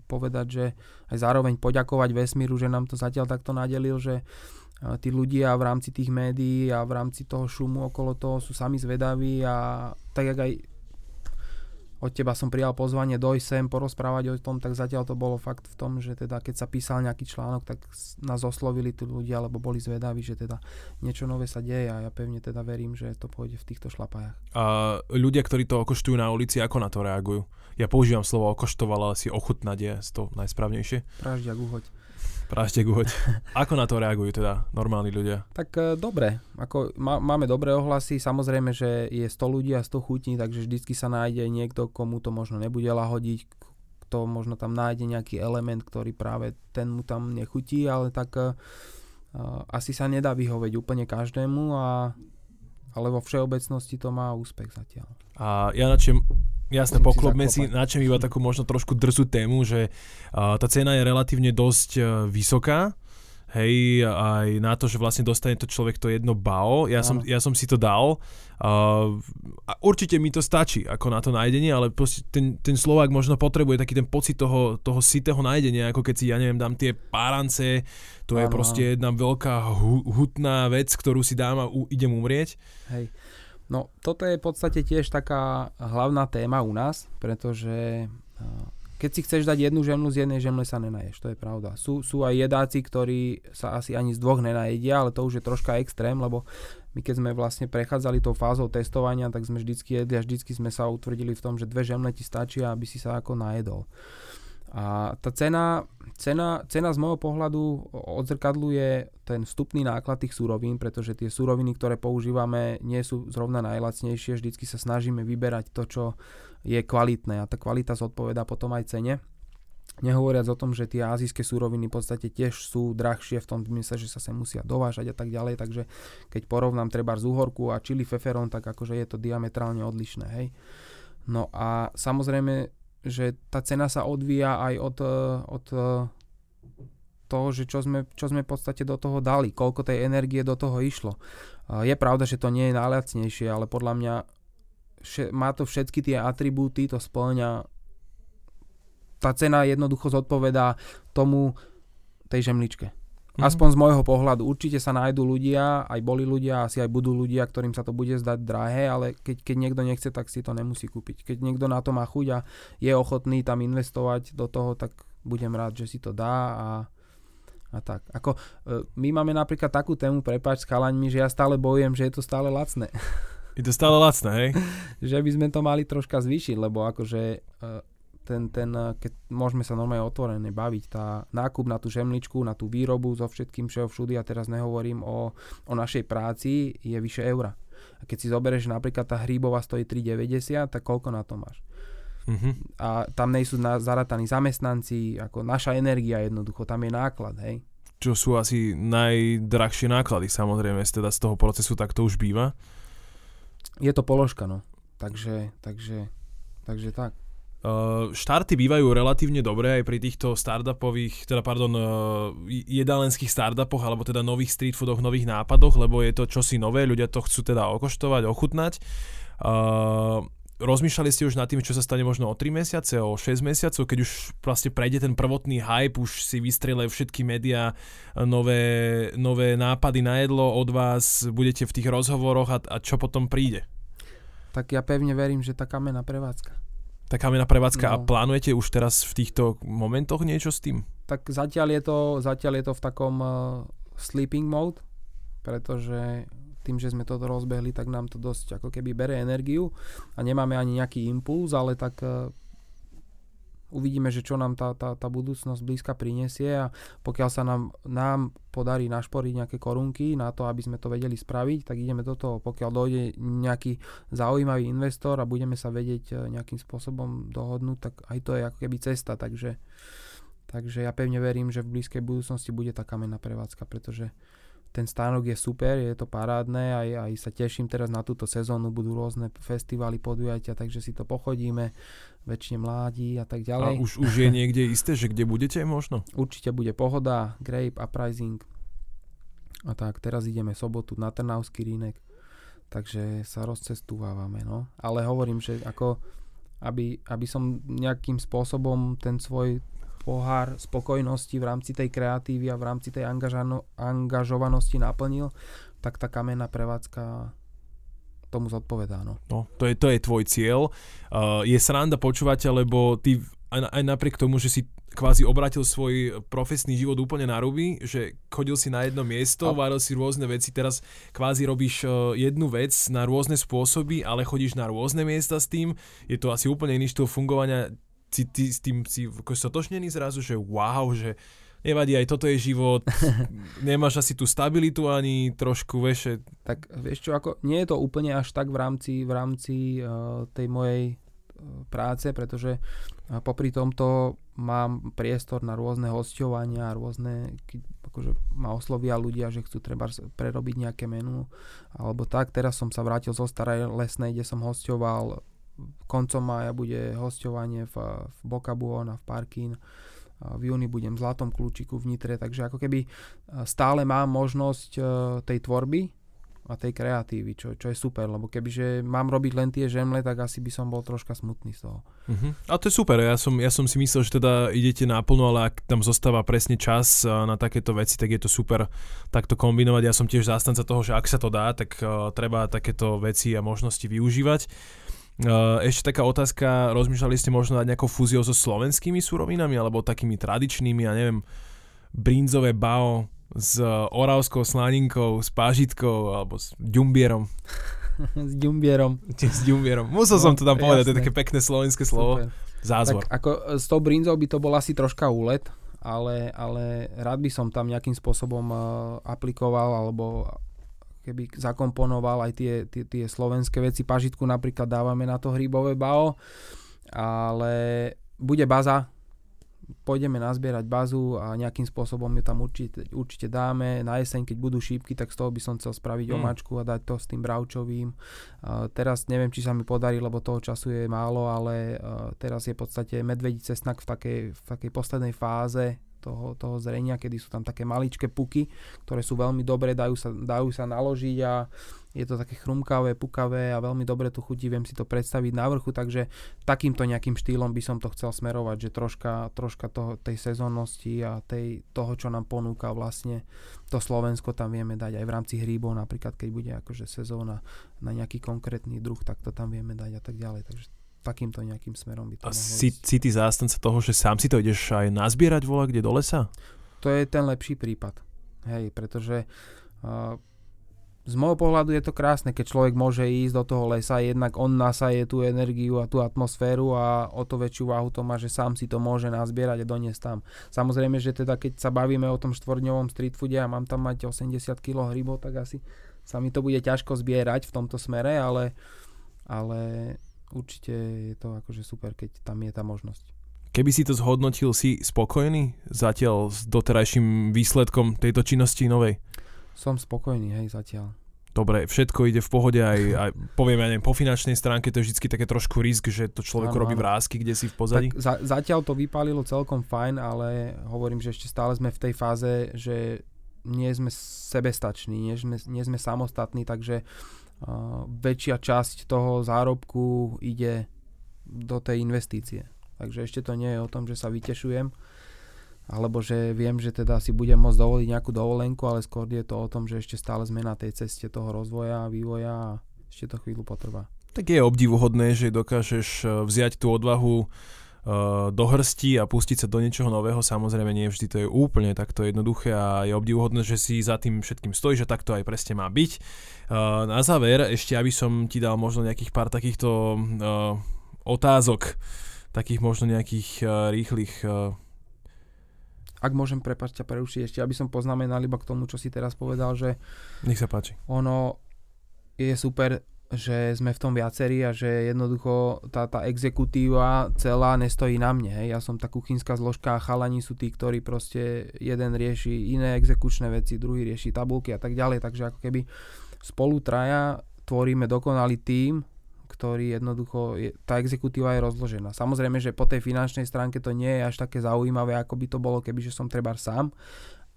povedať, že aj zároveň poďakovať vesmíru, že nám to zatiaľ takto nadelil, že tí ľudia v rámci tých médií a v rámci toho šumu okolo toho sú sami zvedaví a tak jak aj od teba som prijal pozvanie dojsť sem porozprávať o tom, tak zatiaľ to bolo fakt v tom, že teda keď sa písal nejaký článok, tak nás oslovili tí ľudia, lebo boli zvedaví, že teda niečo nové sa deje a ja pevne teda verím, že to pôjde v týchto šlapajach. A ľudia, ktorí to okoštujú na ulici, ako na to reagujú? Ja používam slovo okoštoval, ale si ochutnať je to najsprávnejšie. Pražďak uhoď. Pražďak uhoď. Ako na to reagujú teda normálni ľudia? Tak e, dobre, ako má, máme dobré ohlasy, samozrejme, že je 100 ľudí a 100 chutní, takže vždycky sa nájde niekto, komu to možno nebude lahodiť, kto možno tam nájde nejaký element, ktorý práve ten mu tam nechutí, ale tak uh, asi sa nedá vyhovieť úplne každému, a, ale vo všeobecnosti to má úspech zatiaľ. A ja načem Jasné, poklopme si, načem iba takú možno trošku drzú tému, že uh, tá cena je relatívne dosť uh, vysoká, hej, aj na to, že vlastne dostane to človek to jedno bao. Ja, som, ja som si to dal. Uh, a určite mi to stačí ako na to nájdenie, ale ten, ten Slovák možno potrebuje taký ten pocit toho, toho sitého nájdenia, ako keď si, ja neviem, dám tie párance, to ano, je proste jedna veľká hu, hutná vec, ktorú si dám a u, idem umrieť. Hej. No, toto je v podstate tiež taká hlavná téma u nás, pretože keď si chceš dať jednu žemlu, z jednej žemle sa nenaješ, to je pravda. Sú, sú aj jedáci, ktorí sa asi ani z dvoch nenajedia, ale to už je troška extrém, lebo my keď sme vlastne prechádzali tou fázou testovania, tak sme vždycky jedli a vždycky sme sa utvrdili v tom, že dve žemle ti stačia, aby si sa ako najedol. A tá cena, cena, cena z môjho pohľadu odzrkadluje ten vstupný náklad tých surovín, pretože tie suroviny, ktoré používame, nie sú zrovna najlacnejšie. Vždycky sa snažíme vyberať to, čo je kvalitné a tá kvalita zodpoveda potom aj cene. Nehovoriac o tom, že tie azijské súroviny v podstate tiež sú drahšie v tom zmysle, že sa sa musia dovážať a tak ďalej, takže keď porovnám treba z uhorku a chili feferon, tak akože je to diametrálne odlišné, hej. No a samozrejme že tá cena sa odvíja aj od, e, od e, toho, že čo sme, čo sme v podstate do toho dali, koľko tej energie do toho išlo. Je pravda, že to nie je najlacnejšie, ale podľa mňa má to všetky tie atribúty, to splňa tá cena jednoducho zodpovedá tomu tej žemličke. Mm-hmm. Aspoň z môjho pohľadu. Určite sa nájdú ľudia, aj boli ľudia, asi aj budú ľudia, ktorým sa to bude zdať drahé, ale keď, keď niekto nechce, tak si to nemusí kúpiť. Keď niekto na to má chuť a je ochotný tam investovať do toho, tak budem rád, že si to dá a, a tak. Ako, e, my máme napríklad takú tému, prepáč s chalaňmi, že ja stále bojujem, že je to stále lacné. Je to stále lacné, hej? že by sme to mali troška zvýšiť, lebo akože e, ten, ten, eh, keď môžeme sa normálne otvorene baviť, tá nákup na tú žemličku, na tú výrobu so všetkým všeho všudy, a teraz nehovorím o, o našej práci, je vyše eura. A keď si zoberieš, napríklad tá hríbová stojí 3,90, tak koľko na to máš? Uh-huh. A tam nejsú na, zarataní zamestnanci, ako naša energia jednoducho, tam je náklad, hej. Čo sú asi najdrahšie náklady, samozrejme, teda z toho procesu tak to už býva. Je to položka, no. Takže, takže, takže tak. Uh, štarty bývajú relatívne dobré aj pri týchto startupových, teda pardon, uh, jedalenských startupoch alebo teda nových street foodoch, nových nápadoch, lebo je to čosi nové, ľudia to chcú teda okoštovať, ochutnať. Uh, rozmýšľali ste už nad tým, čo sa stane možno o 3 mesiace, o 6 mesiacov, keď už vlastne prejde ten prvotný hype, už si vystrelajú všetky médiá nové, nové nápady na jedlo od vás, budete v tých rozhovoroch a, a čo potom príde? Tak ja pevne verím, že tá kamená prevádzka tá kamená prevádzka no. a plánujete už teraz v týchto momentoch niečo s tým? Tak zatiaľ je to, zatiaľ je to v takom uh, sleeping mode, pretože tým, že sme toto rozbehli, tak nám to dosť ako keby bere energiu a nemáme ani nejaký impuls, ale tak uh, uvidíme, že čo nám tá, tá, tá budúcnosť blízka prinesie a pokiaľ sa nám, nám podarí našporiť nejaké korunky na to, aby sme to vedeli spraviť, tak ideme do toho. Pokiaľ dojde nejaký zaujímavý investor a budeme sa vedieť e, nejakým spôsobom dohodnúť, tak aj to je ako keby cesta, takže, takže ja pevne verím, že v blízkej budúcnosti bude tá kamenná prevádzka, pretože ten stánok je super, je to parádne, aj, aj sa teším teraz na túto sezónu, budú rôzne festivály, podujatia, takže si to pochodíme, väčšine mladí a tak ďalej. A už, už je niekde isté, že kde budete možno? Určite bude Pohoda, Grape, Uprising a tak, teraz ideme sobotu na Trnavský rínek, takže sa rozcestúvávame, no. Ale hovorím, že ako aby, aby som nejakým spôsobom ten svoj pohár spokojnosti v rámci tej kreatívy a v rámci tej angažano, angažovanosti naplnil, tak tá kamenná prevádzka tomu zodpovedá. No. No, to je, to je tvoj cieľ. Uh, je sranda počúvať, lebo ty aj, aj napriek tomu, že si kvázi obratil svoj profesný život úplne na ruby, že chodil si na jedno miesto, a... varil si rôzne veci, teraz kvázi robíš uh, jednu vec na rôzne spôsoby, ale chodíš na rôzne miesta s tým, je to asi úplne iný štýl fungovania, si ty s tým si stotočnený zrazu, že wow, že nevadí, aj toto je život, nemáš asi tú stabilitu ani trošku, vieš. Tak vieš čo, ako, nie je to úplne až tak v rámci, v rámci uh, tej mojej uh, práce, pretože uh, popri tomto mám priestor na rôzne hostovania, rôzne, akože ma oslovia ľudia, že chcú treba prerobiť nejaké menu, alebo tak. Teraz som sa vrátil zo Starej Lesnej, kde som hostoval koncom mája bude hostovanie v, v Boca Buona, v Parkin. V júni budem v Zlatom kľúčiku v Nitre, takže ako keby stále mám možnosť e, tej tvorby, a tej kreatívy, čo, čo je super, lebo kebyže mám robiť len tie žemle, tak asi by som bol troška smutný z toho. Uh-huh. A to je super, ja som, ja som si myslel, že teda idete naplno, ale ak tam zostáva presne čas na takéto veci, tak je to super takto kombinovať. Ja som tiež zástanca toho, že ak sa to dá, tak uh, treba takéto veci a možnosti využívať. Uh, ešte taká otázka, rozmýšľali ste možno dať nejakou fúziou so slovenskými surovinami alebo takými tradičnými, ja neviem, brinzové bao, s eh, oravskou slaninkou, s pážitkou alebo s ďumbierom. s ďumbierom. s ďumbierom. Musel no, som to tam povedať, jasné. to je také pekné slovenské slovo. Super. Zázvor. Tak ako eh, s tou brinzou by to bol asi troška úlet, ale, ale rád by som tam nejakým spôsobom aplikoval alebo keby zakomponoval aj tie, tie, tie slovenské veci. Pažitku napríklad dávame na to hrybové bao, ale bude baza, pôjdeme nazbierať bazu a nejakým spôsobom ju tam určite, určite dáme. Na jeseň, keď budú šípky, tak z toho by som chcel spraviť mm. omačku a dať to s tým bravčovým. Uh, teraz neviem, či sa mi podarí, lebo toho času je málo, ale uh, teraz je v podstate medvedí cesnak v takej, v takej poslednej fáze toho, toho zrenia, kedy sú tam také maličké puky, ktoré sú veľmi dobré, dajú sa, dajú sa naložiť a je to také chrumkavé, pukavé a veľmi dobre tu chutí, viem si to predstaviť na vrchu, takže takýmto nejakým štýlom by som to chcel smerovať, že troška, troška toho, tej sezónnosti a tej, toho, čo nám ponúka vlastne to Slovensko tam vieme dať aj v rámci hríbov, napríklad keď bude akože sezóna na nejaký konkrétny druh, tak to tam vieme dať a tak ďalej, takže takýmto nejakým smerom by to A si, si ty zástanca toho, že sám si to ideš aj nazbierať vola kde do lesa? To je ten lepší prípad. Hej, pretože uh, z môjho pohľadu je to krásne, keď človek môže ísť do toho lesa, jednak on nasaje tú energiu a tú atmosféru a o to väčšiu váhu to má, že sám si to môže nazbierať a doniesť tam. Samozrejme, že teda keď sa bavíme o tom štvorňovom street foode a mám tam mať 80 kg hrybo, tak asi sa mi to bude ťažko zbierať v tomto smere, ale, ale určite je to akože super, keď tam je tá možnosť. Keby si to zhodnotil, si spokojný zatiaľ s doterajším výsledkom tejto činnosti novej? Som spokojný, hej, zatiaľ. Dobre, všetko ide v pohode aj, aj poviem, ja neviem, po finančnej stránke to je vždy také trošku risk, že to človek robí vrázky, kde si v pozadí. Tak za, zatiaľ to vypálilo celkom fajn, ale hovorím, že ešte stále sme v tej fáze, že nie sme sebestační, nie sme, nie sme samostatní, takže uh, väčšia časť toho zárobku ide do tej investície. Takže ešte to nie je o tom, že sa vytešujem, alebo že viem, že teda si budem môcť dovoliť nejakú dovolenku, ale skôr je to o tom, že ešte stále sme na tej ceste toho rozvoja a vývoja a ešte to chvíľu potrvá. Tak je obdivuhodné, že dokážeš e, vziať tú odvahu do hrsti a pustiť sa do niečoho nového. Samozrejme, nie vždy to je úplne takto jednoduché a je obdivuhodné, že si za tým všetkým stojí, že takto aj presne má byť. E, na záver, ešte aby som ti dal možno nejakých pár takýchto otázok, takých možno nejakých rýchlych ak môžem, prepáčte, prerušiť ešte, aby som poznamenal iba k tomu, čo si teraz povedal, že Nech sa páči. ono je super, že sme v tom viacerí a že jednoducho tá, tá exekutíva celá nestojí na mne. Hej. Ja som tá kuchynská zložka a chalani sú tí, ktorí proste jeden rieši iné exekučné veci, druhý rieši tabulky a tak ďalej. Takže ako keby spolu traja tvoríme dokonalý tím ktorý jednoducho, je, tá exekutíva je rozložená. Samozrejme, že po tej finančnej stránke to nie je až také zaujímavé, ako by to bolo, kebyže som treba sám,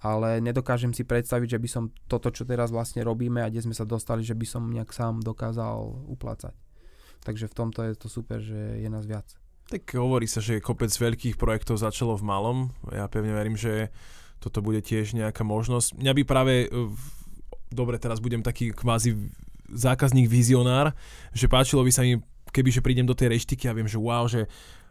ale nedokážem si predstaviť, že by som toto, čo teraz vlastne robíme a kde sme sa dostali, že by som nejak sám dokázal uplácať. Takže v tomto je to super, že je nás viac. Tak hovorí sa, že kopec veľkých projektov začalo v malom. Ja pevne verím, že toto bude tiež nejaká možnosť. Mňa by práve, dobre, teraz budem taký kvázi zákazník vizionár, že páčilo by sa mi, kebyže prídem do tej reštiky a viem, že wow, že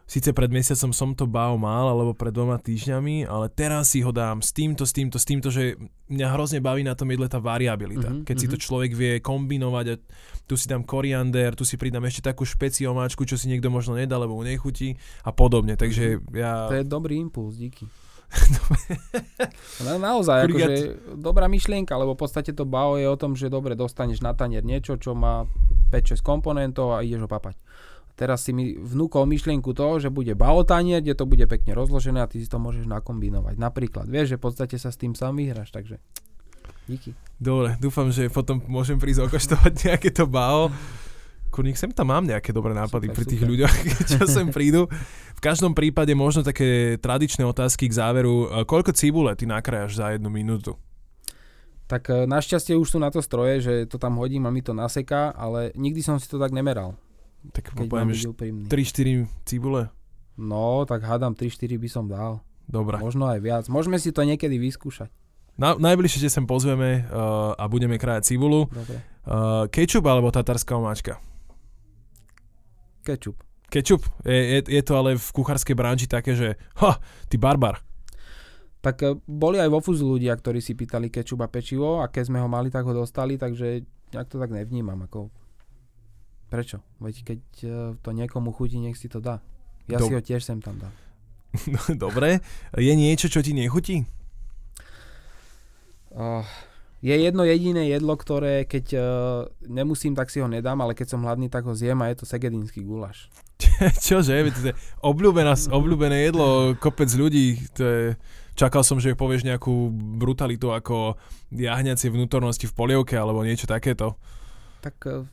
síce pred mesiacom som to bao mal, alebo pred dvoma týždňami, ale teraz si ho dám s týmto, s týmto, s týmto, že mňa hrozne baví na tom jedle tá variabilita. Mhm, Keď si to mhm. človek vie kombinovať a tu si dám koriander, tu si pridám ešte takú špeciomáčku, čo si niekto možno nedá, lebo mu nechutí a podobne. Takže ja... To je dobrý impuls, díky. Na, naozaj, akože dobrá myšlienka, lebo v podstate to bao je o tom, že dobre, dostaneš na tanier niečo, čo má 5-6 komponentov a ideš ho papať. Teraz si mi vnúkol myšlienku toho, že bude bao tanier, kde to bude pekne rozložené a ty si to môžeš nakombinovať. Napríklad, vieš, že v podstate sa s tým sám vyhráš, takže díky. Dobre, dúfam, že potom môžem prísť okoštovať nejaké to bao. Kurník, sem tam mám nejaké dobré nápady Super, pri tých super. ľuďoch, čo sem prídu. V každom prípade možno také tradičné otázky k záveru. E, Koľko cibule ty nakrájaš za jednu minútu? Tak e, našťastie už sú na to stroje, že to tam hodím a mi to naseká, ale nikdy som si to tak nemeral, Tak keď poviem, že úprimný. 3-4 cibule? No, tak hádam 3-4 by som dal. Dobre. Možno aj viac. Môžeme si to niekedy vyskúšať. Na, najbližšie sem pozveme uh, a budeme krájať cibulu. Dobre. Uh, kečup alebo tatarská omáčka? Kečup. Kečup. Je, je, je to ale v kuchárskej branži také, že ha, ty barbar. Tak e, boli aj vo fúzu ľudia, ktorí si pýtali kečup a pečivo a keď sme ho mali, tak ho dostali, takže ja to tak nevnímam. Ako... Prečo? Veď keď e, to niekomu chutí, nech si to dá. Ja Dob- si ho tiež sem tam dám. Dobre. Je niečo, čo ti nechutí? Uh, je jedno jediné jedlo, ktoré keď uh, nemusím, tak si ho nedám, ale keď som hladný, tak ho zjem a je to segedínsky gulaš. Čože? To je obľúbená, obľúbené jedlo, kopec ľudí. To je, čakal som, že povieš nejakú brutalitu ako jahňacie vnútornosti v polievke alebo niečo takéto. Tak uh,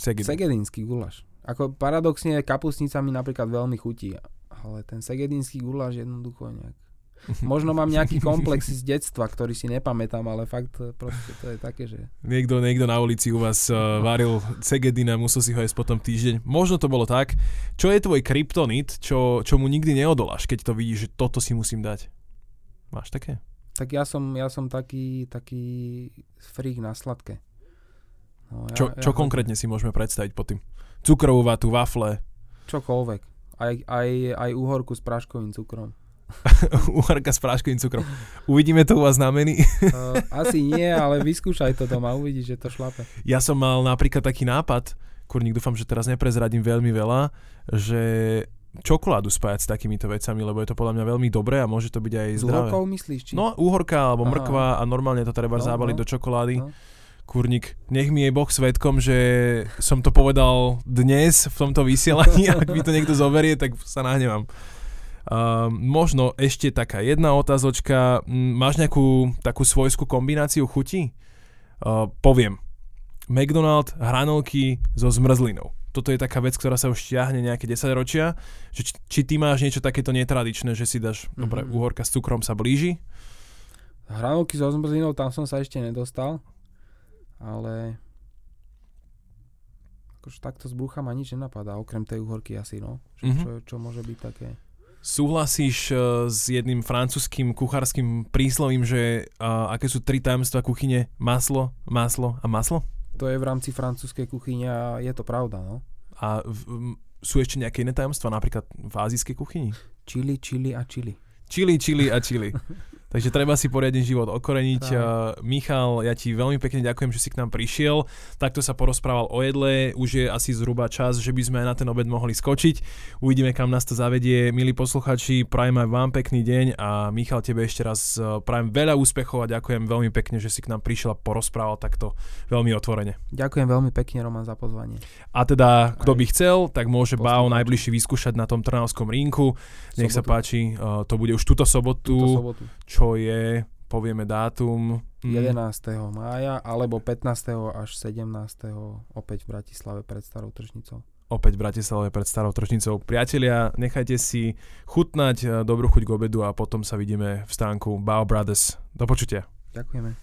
Seged. segedínsky gulaš. Ako paradoxne kapustnica mi napríklad veľmi chutí, ale ten segedínsky guláš jednoducho nejak. Možno mám nejaký komplex z detstva, ktorý si nepamätám, ale fakt eh, proste to je také, že... Niekto, niekto na ulici u vás uh, varil segedin a musel si ho jesť potom týždeň. Možno to bolo tak. Čo je tvoj kryptonit, čo, čo mu nikdy neodoláš, keď to vidíš, že toto si musím dať? Máš také? Tak ja som, ja som taký, taký freak na sladké. No, ja, Čo, ja čo hodím konkrétne si môžeme predstaviť pod tým? Cukrovú vatu, wafle, Čokoľvek. Aj, aj, aj uhorku s práškovým cukrom. uharka s práškovým cukrom. Uvidíme to u vás na menu. Uh, asi nie, ale vyskúšaj to doma, uvidíš, že to šlape. Ja som mal napríklad taký nápad, kurník, dúfam, že teraz neprezradím veľmi veľa, že čokoládu spájať s takýmito vecami, lebo je to podľa mňa veľmi dobré a môže to byť aj S zdravé. uhorkou myslíš? Či? No, uhorka alebo Aha. mrkva a normálne to treba No, zabaliť no. do čokolády. No. Kurník, nech mi je Boh svetkom, že som to povedal dnes v tomto vysielaní, ak mi to niekto zoberie, tak sa nahnevám. Uh, možno ešte taká jedna otázočka. Máš nejakú takú svojskú kombináciu chutí? Uh, poviem. McDonald, hranolky so zmrzlinou. Toto je taká vec, ktorá sa už ťahne nejaké 10 ročia. Že či, či ty máš niečo takéto netradičné, že si dáš, mm-hmm. dobre, Mhm. uhorka s cukrom sa blíži, Hranolky so zmrzlinou, tam som sa ešte nedostal, ale akože takto z brucha ma nič nenapadá, okrem tej uhorky asi, no. Čo, Mhm. čo, čo môže byť také? Súhlasíš uh, s jedným francúzským kuchárským príslovím, že uh, aké sú tri tajomstvá kuchyne? Maslo, maslo a maslo? To je v rámci francúzskej kuchyne a je to pravda, no. A v, sú ešte nejaké iné tajomstvá, napríklad v azijskej kuchyni? Chili, chili a chili. Čili, čili a čili. Takže treba si poriadne život okoreniť. Tak. Uh, Michal, ja ti veľmi pekne ďakujem, že si k nám prišiel. Takto sa porozprával o jedle. Už je asi zhruba čas, že by sme aj na ten obed mohli skočiť. Uvidíme, kam nás to zavedie. Milí posluchači, prajem aj vám pekný deň a Michal, tebe ešte raz uh, prajem veľa úspechov a ďakujem veľmi pekne, že si k nám prišiel a porozprával takto veľmi otvorene. Ďakujem veľmi pekne, Roman, za pozvanie. A teda, kto Aj by chcel, tak môže Bao najbližšie vyskúšať na tom Trnavskom rinku. Nech sa Sobotu. páči, uh, to bude už túto sobotu, Túto sobotu. Čo je, povieme dátum. mm, 11. mája alebo 15. až 17. opäť v Bratislave pred starou tržnicou. Opäť v Bratislave pred starou tržnicou. Priatelia, nechajte si chutnať uh, dobrú chuť k obedu a potom sa vidíme v stánku Bao Brothers. Do počutia. Ďakujeme.